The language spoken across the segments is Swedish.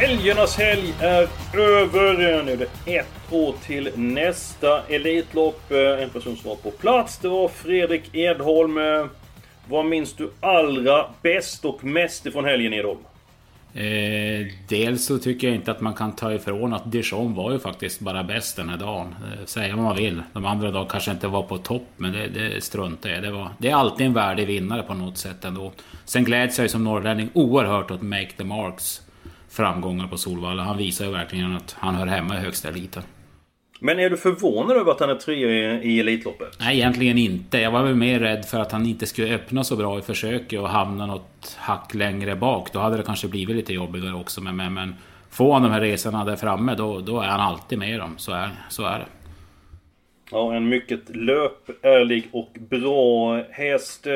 Helgernas helg är över. Nu är det ett år till nästa Elitlopp. En person som var på plats, det var Fredrik Edholm. Vad minns du allra bäst och mest ifrån helgen Edholm? Eh, dels så tycker jag inte att man kan ta ifrån att Dijon var ju faktiskt bara bäst den här dagen. Eh, säga vad man vill. De andra dagarna kanske inte var på topp, men det, det struntar jag det, var, det är alltid en värdig vinnare på något sätt ändå. Sen gläds jag ju som norrlänning oerhört åt Make the Marks framgångar på Solvalla. Han visar ju verkligen att han hör hemma i högsta eliten. Men är du förvånad över att han är trea i Elitloppet? Nej, egentligen inte. Jag var väl mer rädd för att han inte skulle öppna så bra i försöket och hamna något hack längre bak. Då hade det kanske blivit lite jobbigare också. Men, men, men får han de här resorna där framme, då, då är han alltid med dem. Så är, så är det. Ja, en mycket löpärlig och bra häst. Eh,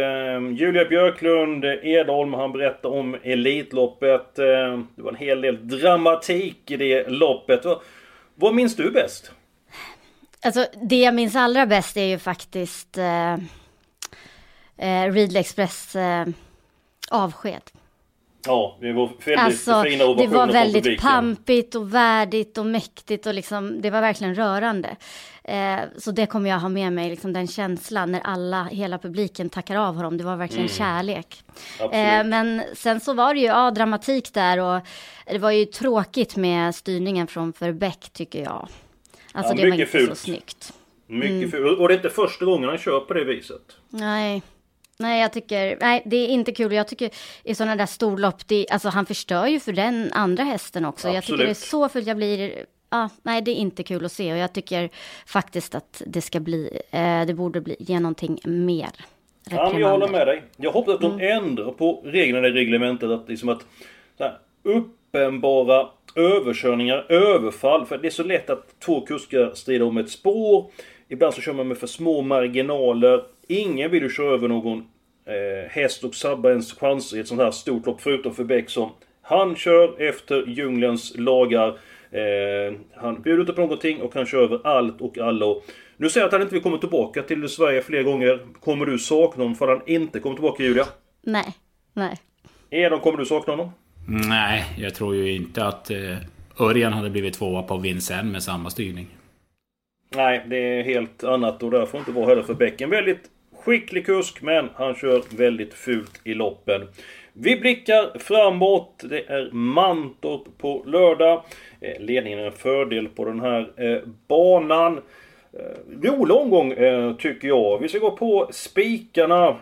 Julia Björklund Edholm, han berättar om Elitloppet. Eh, det var en hel del dramatik i det loppet. Vad, minns du bäst? Alltså det jag minns allra bäst är ju faktiskt eh, eh, Express eh, avsked. Ja, det var väldigt alltså, fina ovationer Det var väldigt pampigt och värdigt och mäktigt och liksom, det var verkligen rörande. Eh, så det kommer jag ha med mig, liksom den känslan när alla, hela publiken tackar av honom. Det var verkligen Mm. kärlek. Absolut. Eh, men sen så var det ju, ja, dramatik där och det var ju tråkigt med styrningen från Verbeck tycker jag. Alltså Ja, det var inte så fult. snyggt. Mycket Mm. ful. Och det är inte första gången han kör på det viset. Nej. Nej, jag tycker, nej, det är inte kul. Jag tycker i sådana där storlopp, det, alltså han förstör ju för den andra hästen också. Jag tycker det är Absolut. så fult jag blir, ja, nej, det är inte kul att se och jag tycker faktiskt att det ska bli, eh, det borde bli, ge någonting mer. Ja, men jag håller med dig. Jag hoppas att de Mm. ändrar på reglerna i reglementet. Att, liksom att här, uppenbara överkörningar, överfall. För det är så lätt att två kuskar strider om ett spår. Ibland så kör man med för små marginaler. Ingen vill ju köra över någon eh, häst och sabba ens chanser i ett sånt här stort lopp. Förutom för Bäck som han kör efter djungelns lagar. Eh, han bjuder inte på någonting och han kör över allt och alla. Och Nu säger jag att han inte vill komma tillbaka till Sverige fler gånger. Kommer du sakna honom för han inte kommer tillbaka Julia? Nej, nej. Edon, kommer du sakna honom? Nej, jag tror ju inte att eh, Örjan hade blivit tvåa på Vincennes med samma styrning. Nej, det är helt annat och därför inte vara heller för Bäcken. Väldigt skicklig kusk, men han kör väldigt fult i loppen. Vi blickar framåt. Det är Mantorp på lördag. Eh, Ledningen är en fördel på den här eh, banan. Rolig omgång eh, tycker jag. Vi ska gå på spikarna.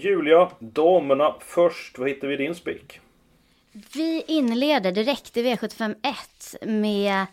Julia, damerna först. Vad hittar vi i din spik? Vi inleder direkt i V751 med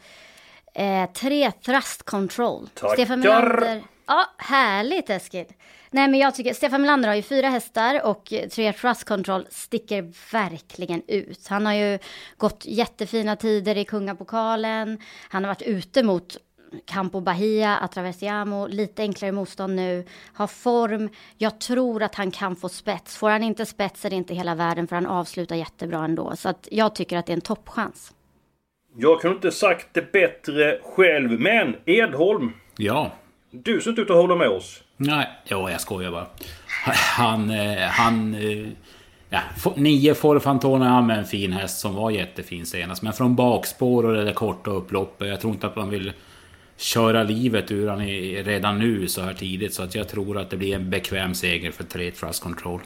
eh, tre thrust control. Tackar. Stefan Melander. Ja, härligt Eskil. Nej men jag tycker, Stefan Melander har ju fyra hästar och tre thrust control sticker verkligen ut. Han har ju gått jättefina tider i Kungapokalen. Han har varit ute mot Campo Bahia, Atravesiamo, lite enklare motstånd nu, har form. Jag tror att han kan få spets. Får han inte spets är det inte hela världen för han avslutar jättebra ändå. Så att jag tycker att det är en toppchans. Jag kunde inte sagt det bättre själv, men Edholm. Ja. Du ser inte ut att hålla med oss. Nej, jo, jag skojar bara. Han... eh, han eh, ja, nio Forfantona han med en fin häst som var jättefin senast. Men från bakspår och det där korta upploppet. Jag tror inte att man vill köra livet ur han i- redan nu så här tidigt. Så att jag tror att det blir en bekväm seger för tre Trust Control.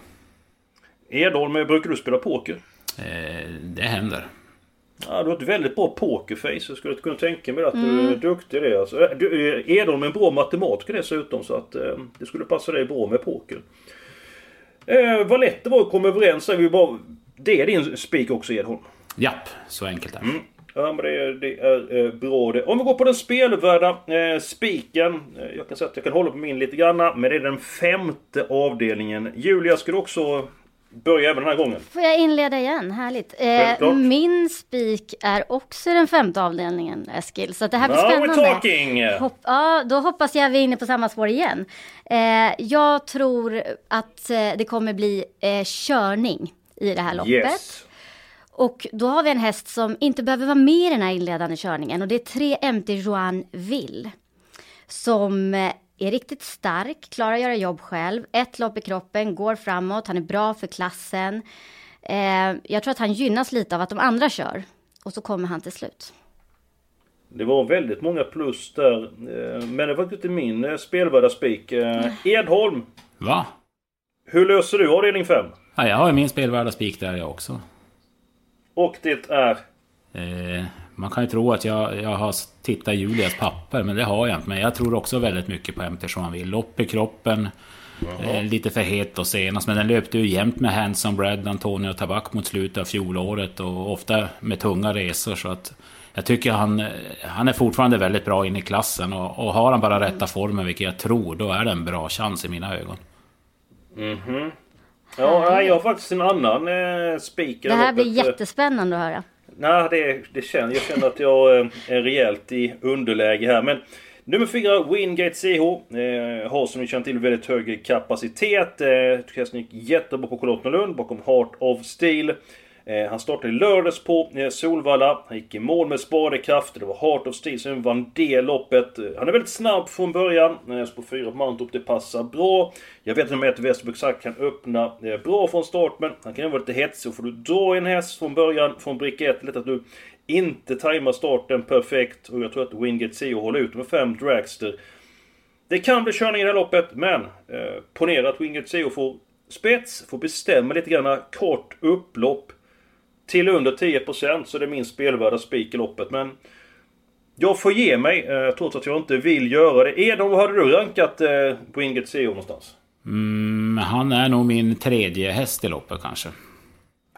Edholm, brukar du spela poker? Eh, det händer. Ja, du har ett väldigt bra pokerface. Jag skulle kunna tänka mig att du Mm. är duktig i det. Alltså, du, eh, är en bra matematiker dessutom så att eh, det skulle passa dig bra med poker. Eh, vad lätt det var att komma överens. Är vi bara, det är din spik också Edholm. Japp, så enkelt är det. Mm. Ja, men det är, det är eh, bra det. Om vi går på den spelvärda eh, spiken. Eh, jag kan säga att jag kan hålla på min lite granna. Men det är den femte avdelningen. Julia, ska du också börja även den här gången? Får jag inleda igen? Härligt. Eh, min spik är också den femte avdelningen, Eskil. Så det här blir Now we're spännande. talking! Hopp, ja, då hoppas jag vi är inne på samma spår igen. Eh, jag tror att eh, det kommer bli eh, körning i det här loppet. Yes. Och då har vi en häst som inte behöver vara med i den här inledande körningen och det är 3 MT Joan Vill. Som eh, är riktigt stark, klarar att göra jobb själv, ett lopp i kroppen, går framåt, han är bra för klassen. Eh, jag tror att han gynnas lite av att de andra kör och så kommer han till slut. Det var väldigt många plus där. eh, Men det var inte min eh, spelvärda spik. Eh, Edholm, Va? hur löser du avdelning 5? Ja, jag har ju min spelvärda spik där jag också. Och det är... Man kan ju tro att jag, jag har tittat i Julias papper, men det har jag inte. Men jag tror också väldigt mycket på MT som han vill. Lopp i kroppen. Eh, lite för het och senast, men den löpte ju jämt med Handsome Bread, Antonio Tabak mot slutet av fjolåret och ofta med tunga resor. Så att jag tycker han, han är fortfarande väldigt bra in i klassen och, och har han bara rätta formen, vilket jag tror, då är det en bra chans i mina ögon. Ja, nej, jag har faktiskt en annan eh, i Det här blir jättespännande att höra. Nej, det, det känner, jag känner att jag eh, är rejält i underläge här. Men nummer fyra, Wingate CH. Eh, har som ni känner till väldigt hög kapacitet. Eh, tycker hästen gick jättebra på Charlottenlund bakom Heart of Steel. Eh, han startade i lördags på eh, Solvalla. Han gick i mål med spadekraft. Det var Heart of Steel som vann det loppet. Eh, Han är väldigt snabb från början. Eh, spår 4 på Mantorp, det passar bra. Jag vet inte att Westerberg sagt kan öppna eh, bra från start, men han kan vara lite hetsig. Och får du dra en häst från början, från bricka 1, lätt att du inte tajmar starten perfekt. Och jag tror att Wingate CO håller ut med fem dragster. Det kan bli körning i det här loppet, men eh, ponera att Wingate CO får spets, får bestämma lite grann kort upplopp till under 10% så det är min spelvärda spik i loppet. Men jag får ge mig, eh, trots att jag inte vill göra det. Edon, vad hade du rankat eh, på Ingrid CO någonstans? Mm, han är nog min tredje häst i loppet kanske.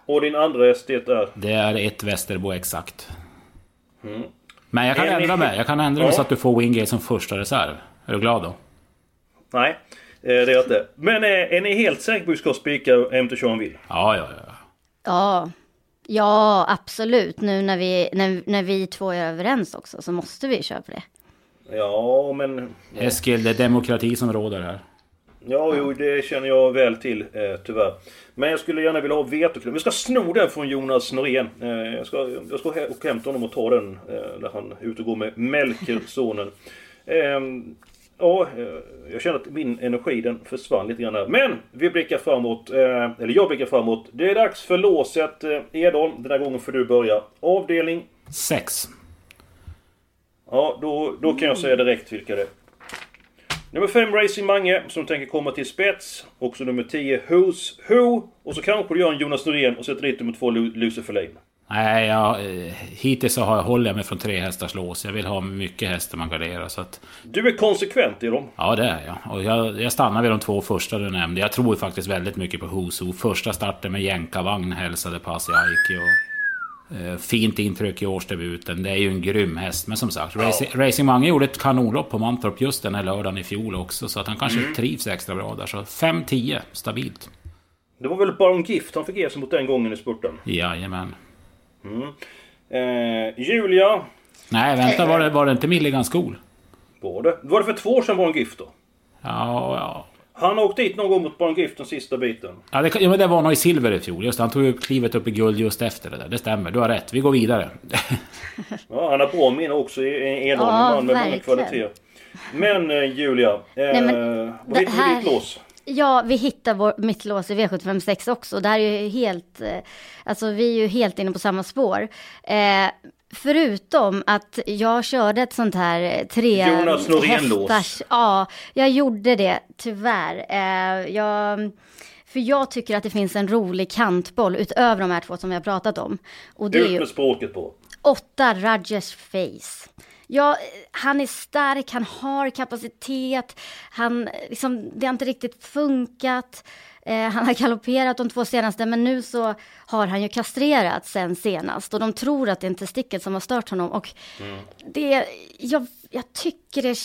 Och din andra häst, det är? Det är ett Västerbo exakt. Men jag kan Är ni- ändra mig. Jag kan ändra mig Ja. så att du får Wingate som första reserv. Är du glad då? Nej, eh, det är jag inte. Men eh, är ni helt säkra på att vi ska spika MT Sean vill? Ja, ja, ja. Ja, ja absolut. Nu när vi, när, när vi två är överens också så måste vi köra på det. Ja, men... Eskil, det är demokrati som råder här. Ja, jo, det känner jag väl till eh, tyvärr. Men jag skulle gärna vilja ha vetoklubb. Vi ska sno den från Jonas Norén. Eh, jag, ska, jag ska he- och hämta honom och ta den eh, när han är ute och går med Melker, sonen. Eh, ja, eh, jag känner att min energi den försvann lite grann här. Men vi blickar framåt. Eh, eller jag blickar framåt. Det är dags för låset. Eh, Edholm, den här gången får du börja. Avdelning. Sex. Ja, då, då kan jag säga direkt vilka det är. Nummer 5 Racing Mange som tänker komma till spets. Också nummer 10 Who's Who. Och så kanske du gör en Jonas Norén och sätter dit nummer 2 Lu- Lucifer Lane. Nej, jag, eh, hittills så har jag, håller jag mig från tre hästars lås. Jag vill ha mycket hästar man garderar. Så att, Du är konsekvent i dem. ja, det är jag. Och jag, jag stannar vid de två första du nämnde. Jag tror faktiskt väldigt mycket på Huso. Första starten med jänkarvagn hälsade på Asiaiki. Och, eh, fint intryck i årsdebuten. Det är ju en grym häst. Men som sagt, Racing, Racing Mange gjorde ett kanonlopp på Mantorp just den här lördagen i fjol också. Så att han kanske trivs extra bra där. Så 5-10, stabilt. Det var väl Baron Gift han fick ge sig mot den gången i spurten. Jajamän. Eh, Julia. Nej, vänta, var det, var det inte Milligan skol? Var det? Var det för två år sedan Baron Gift då? Ja, ja. Han har åkt dit någon gång mot Baron Gift den sista biten. Ja, det, ja, men det var nog i silver i fjol. Just det, han tog ju klivet upp i guld just efter det där. Det stämmer, du har rätt. Vi går vidare. Ja, han har bra minne också. En Ja, man med många verkligen. kvaliteter. Men eh, Julia. Eh, men vad det hittar vi här- ditt lås? Ja, vi hittar vår, mitt lås i V756 också. Det här är ju helt, eh, alltså vi är ju helt inne på samma spår. Eh, förutom att jag körde ett sånt här eh, tre Jonas Norén-lås. Ja, jag gjorde det tyvärr. Eh, jag, för jag tycker att det finns en rolig kantboll utöver de här två som vi har pratat om. Och det är Ut ju med språket på. åtta Rogers Face. Ja, han är stark, han har kapacitet, han, liksom, det har inte riktigt funkat. Eh, han har galopperat de två senaste, men nu så har han ju kastrerat sen senast. Och de tror att det är inte sticket som har stört honom. Och mm. det, jag, jag tycker det,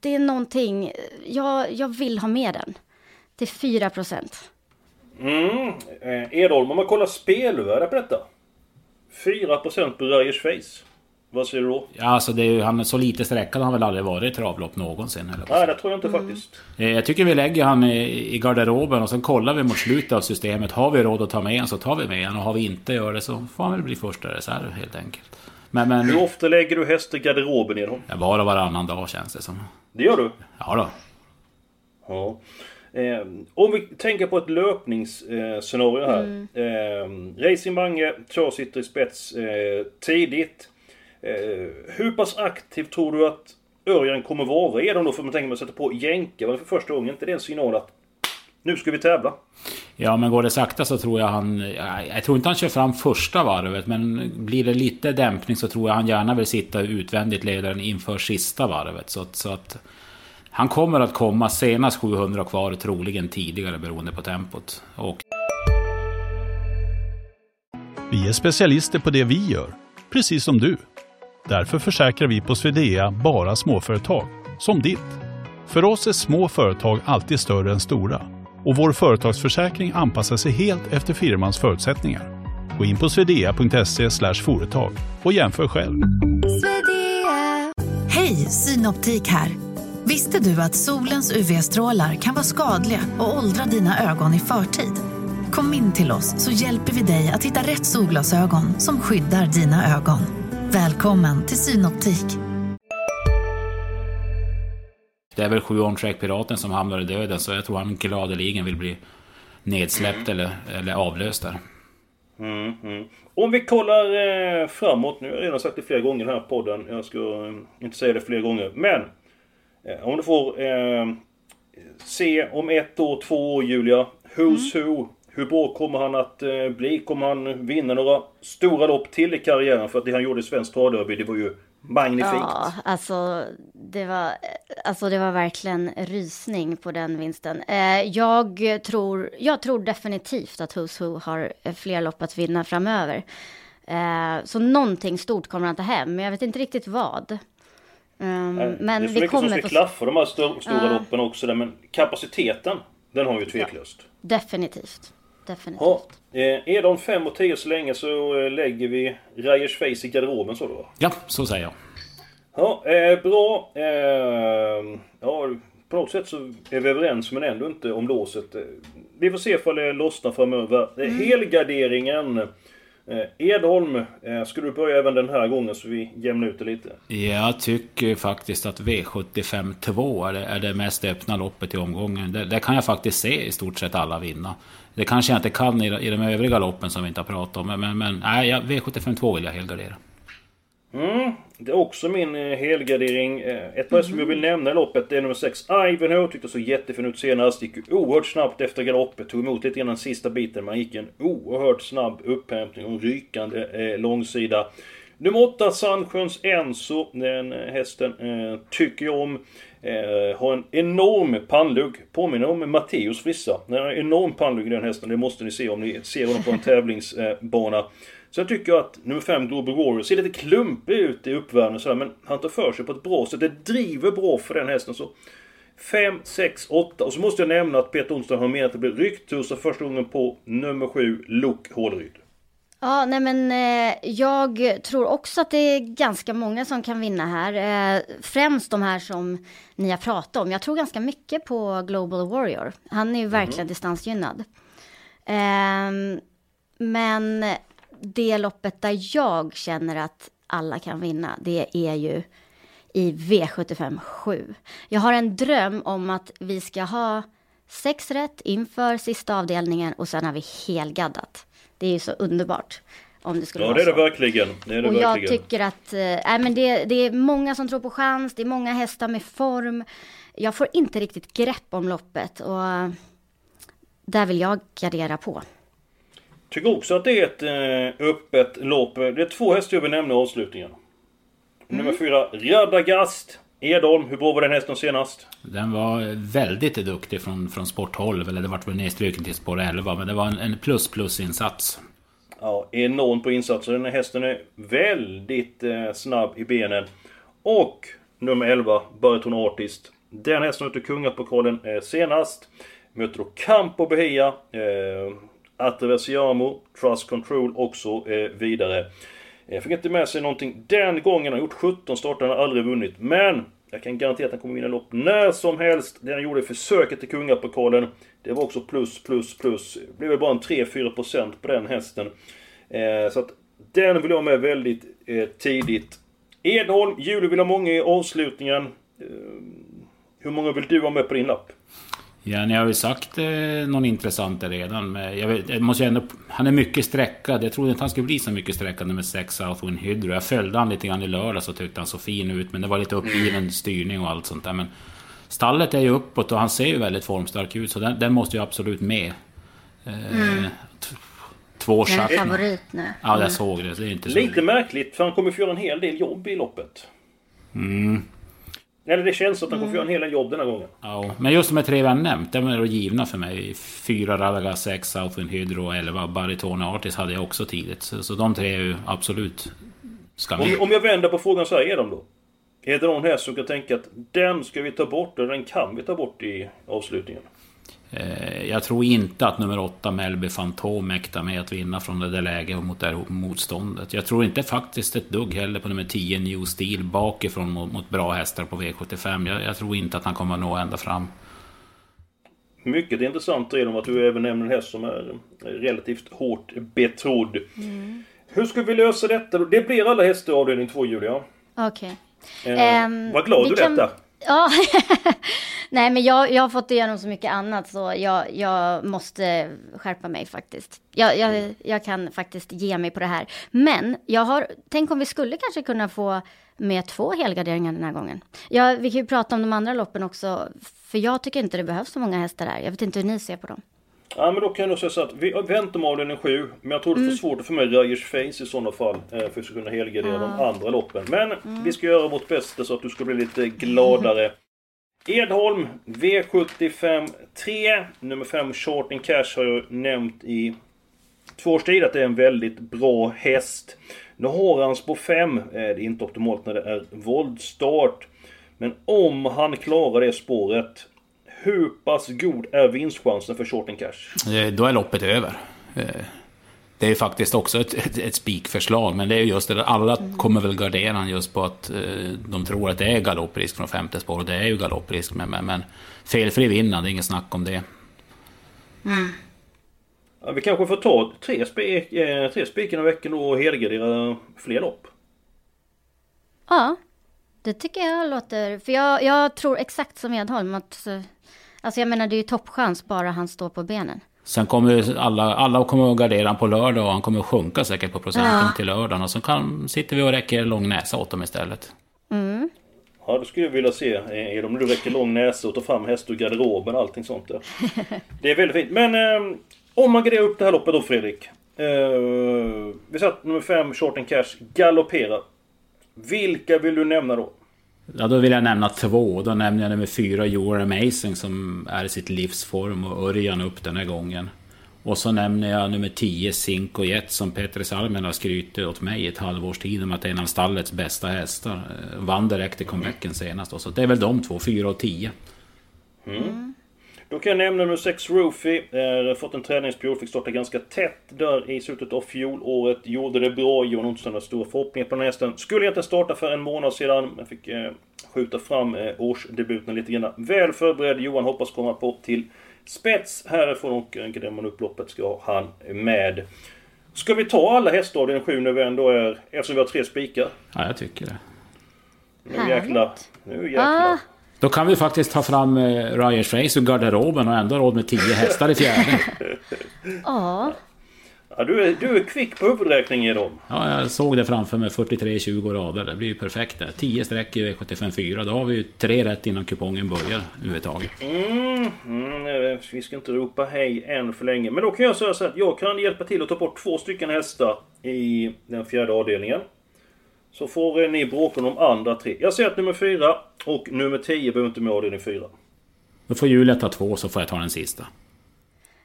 det är någonting, jag, jag vill ha med den. Till 4 procent. Mm, eh, Edholm, om man kollar spelvärde på detta. 4 procent på Röjers Face. Vad säger du då? Ja, alltså det är ju, han, så lite sträckad har han väl aldrig varit i travlopp någonsin. Eller Nej, det tror jag inte mm. faktiskt. Eh, jag tycker vi lägger han i, garderoben och sen kollar vi mot slutet av systemet. Har vi råd att ta med honom så tar vi med honom. Och har vi inte gör det så får han väl bli första reserv helt enkelt. Men, men, Hur ofta lägger du häst i garderoben i? Var och varannan dag känns det som. Det gör du? Ja då. Ja. Eh, om vi tänker på ett löpningsscenario här. Mm. Eh, Racing Mange, två sitter i spets eh, tidigt. Eh, hur pass aktiv tror du att Örjan kommer vara? De då, för man tänker man sätter på jänkarvagn för första gången, inte det en signal att nu ska vi tävla? Ja, men går det sakta så tror jag han... Jag tror inte han kör fram första varvet, men blir det lite dämpning så tror jag han gärna vill sitta utvändigt ledaren inför sista varvet. Så, så att... Han kommer att komma senast 700 kvar, troligen tidigare beroende på tempot. Och... Vi är specialister på det vi gör, precis som du. Därför försäkrar vi på Swedea bara småföretag, som ditt. För oss är små företag alltid större än stora och vår företagsförsäkring anpassar sig helt efter firmans förutsättningar. Gå in på swedea.se företag och jämför själv. Hej, Synoptik här. Visste du att solens UV-strålar kan vara skadliga och åldra dina ögon i förtid? Kom in till oss så hjälper vi dig att hitta rätt solglasögon som skyddar dina ögon. Välkommen till Synoptik. Det är väl sju on piraten som hamnar i döden så jag tror han gladeligen vill bli nedsläppt mm. eller, eller avlöst där. Mm, mm. Om vi kollar eh, framåt, nu har jag redan sagt det flera gånger i den här podden. Jag ska eh, inte säga det fler gånger. Men eh, om du får eh, se om ett år, två år Julia. Who's mm. who hur bra kommer han att eh, bli? Kommer han vinna några stora lopp till i karriären? För att det han gjorde i Svenskt Travderby, det var ju magnifikt. Ja, alltså det var, alltså det var verkligen rysning på den vinsten. Eh, jag, tror, jag tror definitivt att Who's Who har fler lopp att vinna framöver. Eh, så någonting stort kommer han ta hem, men jag vet inte riktigt vad. Nej, men det är så mycket kommer som ska klaffa de här stora, uh, loppen också. Där, men kapaciteten, den har ju tveklöst. Ja, definitivt definitivt. Ja, eh, är de 5 och 10 så länge så eh, lägger vi Rajers face i garderoben så då? Ja, så säger jag. Ja, eh, bra. Eh, ja, på något sätt så är vi överens men ändå inte om låset. Eh, vi får se ifall det lossnar framöver. Mm. Helgarderingen Eh, Eh, Edholm, eh, ska du börja även den här gången så vi jämnar ut det lite? Jag tycker faktiskt att V75 2 är det, mest öppna loppet i omgången. Det, kan jag faktiskt se i stort sett alla vinna. Det kanske jag inte kan i, de övriga loppen som vi inte har pratat om. Men, men nej, V75 2 vill jag helgardera. Mm, det är också min eh, helgardering. Eh, ett par som jag vill nämna i loppet det är nummer 6 Ivanhoe. Tyckte så jättefin ut senast. Gick oerhört snabbt efter galoppet. Tog emot lite grann den sista biten. Man gick en oerhört snabb upphämtning och rykande eh, långsida. Nummer 8 Sandsjöns Enso. Den eh, hästen eh, tycker jag om. Eh, har en enorm pannlugg. Påminner om Matteus Frissa. Den har en enorm pannlugg den hästen. Det måste ni se om ni ser honom på en tävlingsbana. Så jag tycker att nummer 5, Global Warrior, ser lite klumpig ut i uppvärmningen sådär, men han tar för sig på ett bra sätt. Det driver bra för den hästen. Så 5, 6, 8. Och så måste jag nämna att Peter Onsdag har menat att det blir rycktussar första gången på nummer 7, Luke Håleryd. Ja, nej men eh, jag tror också att det är ganska många som kan vinna här. Eh, främst de här som ni har pratat om. Jag tror ganska mycket på Global Warrior. Han är ju verkligen mm. distansgynnad. Eh, men det loppet där jag känner att alla kan vinna, det är ju i V75 7. Jag har en dröm om att vi ska ha sex rätt inför sista avdelningen och sen har vi helgaddat. Det är ju så underbart. Om det skulle ja, vara det är så. det verkligen. Det är det och verkligen. jag tycker att äh, men det, det är många som tror på chans, det är många hästar med form. Jag får inte riktigt grepp om loppet och där vill jag gardera på. Tycker också att det är ett eh, öppet lopp. Det är två hästar jag vill nämna i avslutningen. Nummer fyra, Radagast. Edholm, hur bra var den hästen senast? Den var väldigt duktig från, från sport 12, eller det vart väl nedstruken till spår 11, men det var en, en plus plus insats. Ja, enormt på insatser. Den här hästen är väldigt eh, snabb i benen. Och nummer 11, Bariton Artist. Den hästen ute kungapokalen eh, senast. Möter då Campo Bahia. Eh, Atreversiamo, Trust Control också eh, vidare. Jag fick inte med sig någonting den gången. Han har gjort 17 starter, han har aldrig vunnit. Men jag kan garantera att han kommer vinna lopp när som helst. Det han gjorde i försöket till kungapokalen. Det var också plus, plus, plus. Det blev väl bara en 3-4% på den hästen. Eh, så att den vill jag ha med väldigt eh, tidigt. Edholm, Julie vill ha många i avslutningen. Eh, hur många vill du ha med på din lapp? Ja, ni har ju sagt eh, någon intressant redan. Men jag, vet, jag måste ändå, han är mycket sträckad. Jag trodde inte han skulle bli så mycket sträckad med 6 Southwind Hydro. Jag följde han lite grann i lördag så tyckte han så fin ut. Men det var lite uppgiven styrning och allt sånt där. Men stallet är ju uppåt och han ser ju väldigt formstark ut. Så den, den måste ju absolut med. Eh, Mm. Två Den är schack. favorit nu. Ja, jag såg det. Det är inte så... Lite märkligt, för han kommer få göra en hel del jobb i loppet. Mm. Eller det känns att han kommer få göra en hel del jobb den här gången. Ja, men just de här tre vi har nämnt, de är då givna för mig. Fyra Radaga, sex Southwind Hydro och elva Baritone Artis hade jag också tidigt. Så, så de tre är ju absolut... Ska med. Om, om jag vänder på frågan så här, är de då? Är det någon häst som kan tänka att den ska vi ta bort, eller den kan vi ta bort i avslutningen? Eh, Jag tror inte att nummer åtta Melby Fantom mäktar med att vinna från det där läget mot det här motståndet. Jag tror inte faktiskt ett dugg heller på nummer 10 New Steel bakifrån mot, mot bra hästar på V75. Jag, jag tror inte att han kommer att nå ända fram. Mycket intressant är det att du även nämner en häst som är relativt hårt betrodd. Hur ska vi lösa detta då? Det blir alla hästar i avdelning 2, Julia. Okej. Eh, Ehm, vad glad du kan- lät där. Ja, nej men jag, jag har fått igenom så mycket annat så jag, jag måste skärpa mig faktiskt. Jag, jag, jag kan faktiskt ge mig på det här. Men jag har, tänk om vi skulle kanske kunna få med två helgarderingar den här gången. Ja, vi kan ju prata om de andra loppen också, för jag tycker inte det behövs så många hästar där. Jag vet inte hur ni ser på dem. Ja men då kan jag nog säga så att vi väntar med avdelning 7. Men jag tror det är Mm. för svårt att få med Rajers Face i sådana fall. eh, För att vi ska kunna helgardera de andra loppen. Men Mm. vi ska göra vårt bästa så att du ska bli lite gladare. Edholm V75 3. Nummer 5 Short in Cash har jag nämnt i två års tid att det är en väldigt bra häst. Nu har han spår 5. Det är inte optimalt när det är våldstart. Men om han klarar det spåret. Hur pass god är vinstchansen för Short in Cash? Eh, Då är loppet över. Eh, Det är faktiskt också ett, ett, ett spikförslag, men det är ju just det att alla kommer väl gardera han just på att eh, de tror att det är galopprisk från femte spår, och det är ju galopprisk, men, men, men felfri vinnare, det är inget snack om det. Ja, vi kanske får ta tre, spik, tre spiken i veckan och helgardera fler lopp. Ja, det tycker jag låter... För jag, jag tror exakt som Edholm att... Alltså jag menar det är ju toppchans bara han står på benen. Sen kommer alla, alla kommer att gardera han på lördag och han kommer att sjunka säkert på procenten Ja. till lördagen. Och så kan, sitter vi och räcker lång näsa åt dem istället. Ja, då skulle jag vilja se eh, om du räcker lång näsa och tar fram häst ur garderoben och allting sånt där. Det är väldigt fint. Men eh, om man garderar upp det här loppet då Fredrik. Eh, vi satt nummer 5, Short and Cash, galopperar. Vilka vill du nämna då? Ja, då vill jag nämna två. Då nämner jag nummer fyra, You Are Amazing, som är i sitt livsform och Örjan upp den här gången. Och så nämner jag nummer 10, Cinco Jet, som Peter Salmen har skrytit åt mig i ett halvårs tid om att det är en av stallets bästa hästar. Eh, Vann direkt i comebacken senast. då. Så det är väl de två, 4 och 10. Då kan jag nämna nummer 6 Roofy. Eh, fått en träningsperiod, fick starta ganska tätt där i slutet av fjolåret. Gjorde det bra, har inte sådana stora förhoppningar på den hästen. Skulle inte starta för en månad sedan, men fick eh, skjuta fram eh, årsdebuten lite grann. Väl förberedd, Johan hoppas komma på till spets härifrån och eh, gräver man upp loppet ska han med. Ska vi ta alla hästar av den sju när vi ändå är... Eftersom vi har tre spikar. Ja, jag tycker det. Nu jäklar. Nu jäklar. Ah, Då kan vi faktiskt ta fram eh, Ryers Race ur garderoben och ändå råd med 10 hästar i fjärde. ja, Ja, du, är, du är kvick på huvudräkning i dem. Ja, jag såg det framför mig. 43-20 rader. Det blir ju perfekt det. 10 streck i V75 4. Då har vi ju tre rätt innan kupongen börjar överhuvudtaget. Mm, mm, vi ska inte ropa hej än för länge. Men då kan jag säga så att jag kan hjälpa till att ta bort två stycken hästar i den fjärde avdelningen. Så får ni bråka om de andra tre. Jag säger att nummer fyra och nummer 10 behöver inte med avdelning fyra. Då får Julia ta två så får jag ta den sista.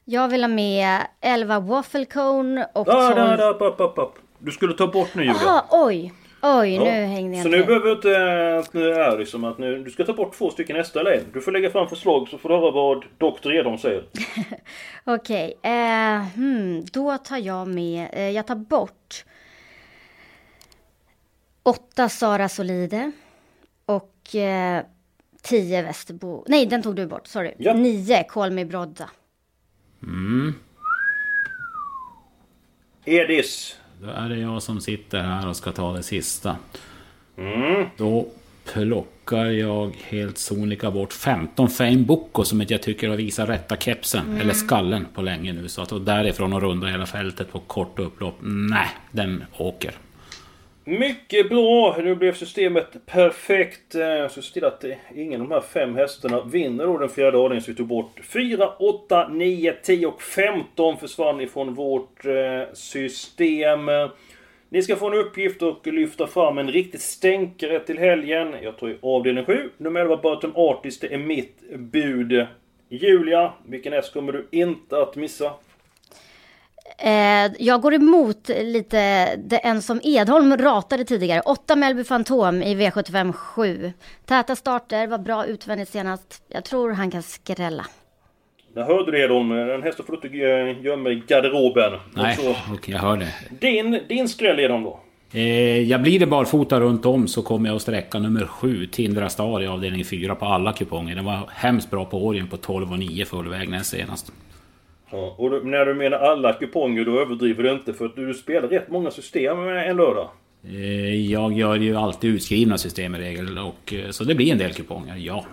Jag vill ha med 11 waffle cone och Ah, 12... där, där, upp, upp, upp. Du skulle ta bort nu Julia. Jaha, oj. Oj, Ja. nu hängde jag Så nu behöver du inte... eh, att Nu är det som att nu, du ska ta bort två stycken nästa led. Du får lägga fram förslag så får du höra vad Dr. Edholm säger. Okej, eh, hmm, då tar jag med, eh, jag tar bort åtta Sara Solide och eh, tio Västerbo. Nej, den tog du bort, sorry. Ja. Nio Call Me Brodda. Edis. Då är det jag som sitter här och ska ta det sista. Då plockar jag helt sonika bort 15 Fame Boko som jag tycker har visat rätta kepsen, eller skallen på länge nu. Så att och därifrån och runda hela fältet på kort upplopp, nej, den åker. Mycket bra! Nu blev systemet perfekt. Eh, så se till att ingen av de här fem hästarna vinner då den fjärde avdelningen så vi tog bort. 4, 8, 9, 10 och 15 försvann ifrån vårt eh, system. Ni ska få en uppgift och lyfta fram en riktigt stänkare till helgen. Jag tar i avdelning 7. Nummer 11 Burton Artist, det är mitt bud. Julia, vilken häst kommer du inte att missa? Eh, jag går emot lite det en som Edholm ratade tidigare. 8 Melby Fantom i V75 7. Täta starter, var bra utvändigt senast. Jag tror han kan skrälla. Jag hörde det Edholm, den hästen får du inte eh, gömma i garderoben. Nej, så, och jag hör det. din, din skräll Edholm då? Eh, jag blir det barfota runt om så kommer jag att sträcka nummer 7, Tindra Star i avdelning 4 på alla kuponger. Den var hemskt bra på Orien på 12 och 9 full väg näst senast. Ja, och du, när du menar alla kuponger då överdriver du inte för att du spelar rätt många system en lördag. Eh, jag gör ju alltid utskrivna system i regel och eh, så det blir en del kuponger, ja.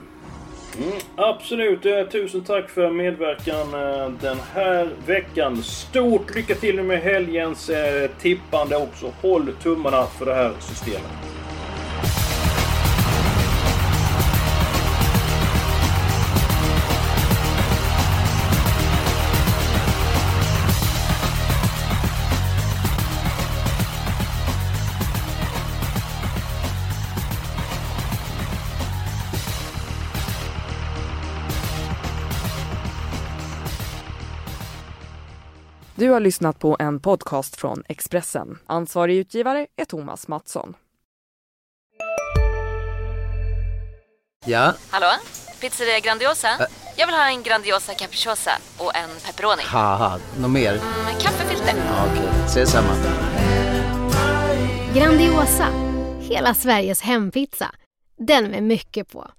Absolut, eh, tusen tack för medverkan den här veckan. Stort lycka till med helgens tippande också. Håll tummarna för det här systemet. Du har lyssnat på en podcast från Expressen. Ansvarig utgivare är Thomas Mattsson. Ja, Hallå? Pizzeria Grandiosa? Jag vill ha en Grandiosa capriciosa och en pepperoni. haha, något mer? Med kaffefilter. Ja, Okej, ses samma. Grandiosa, hela Sveriges hempizza. Den med mycket på.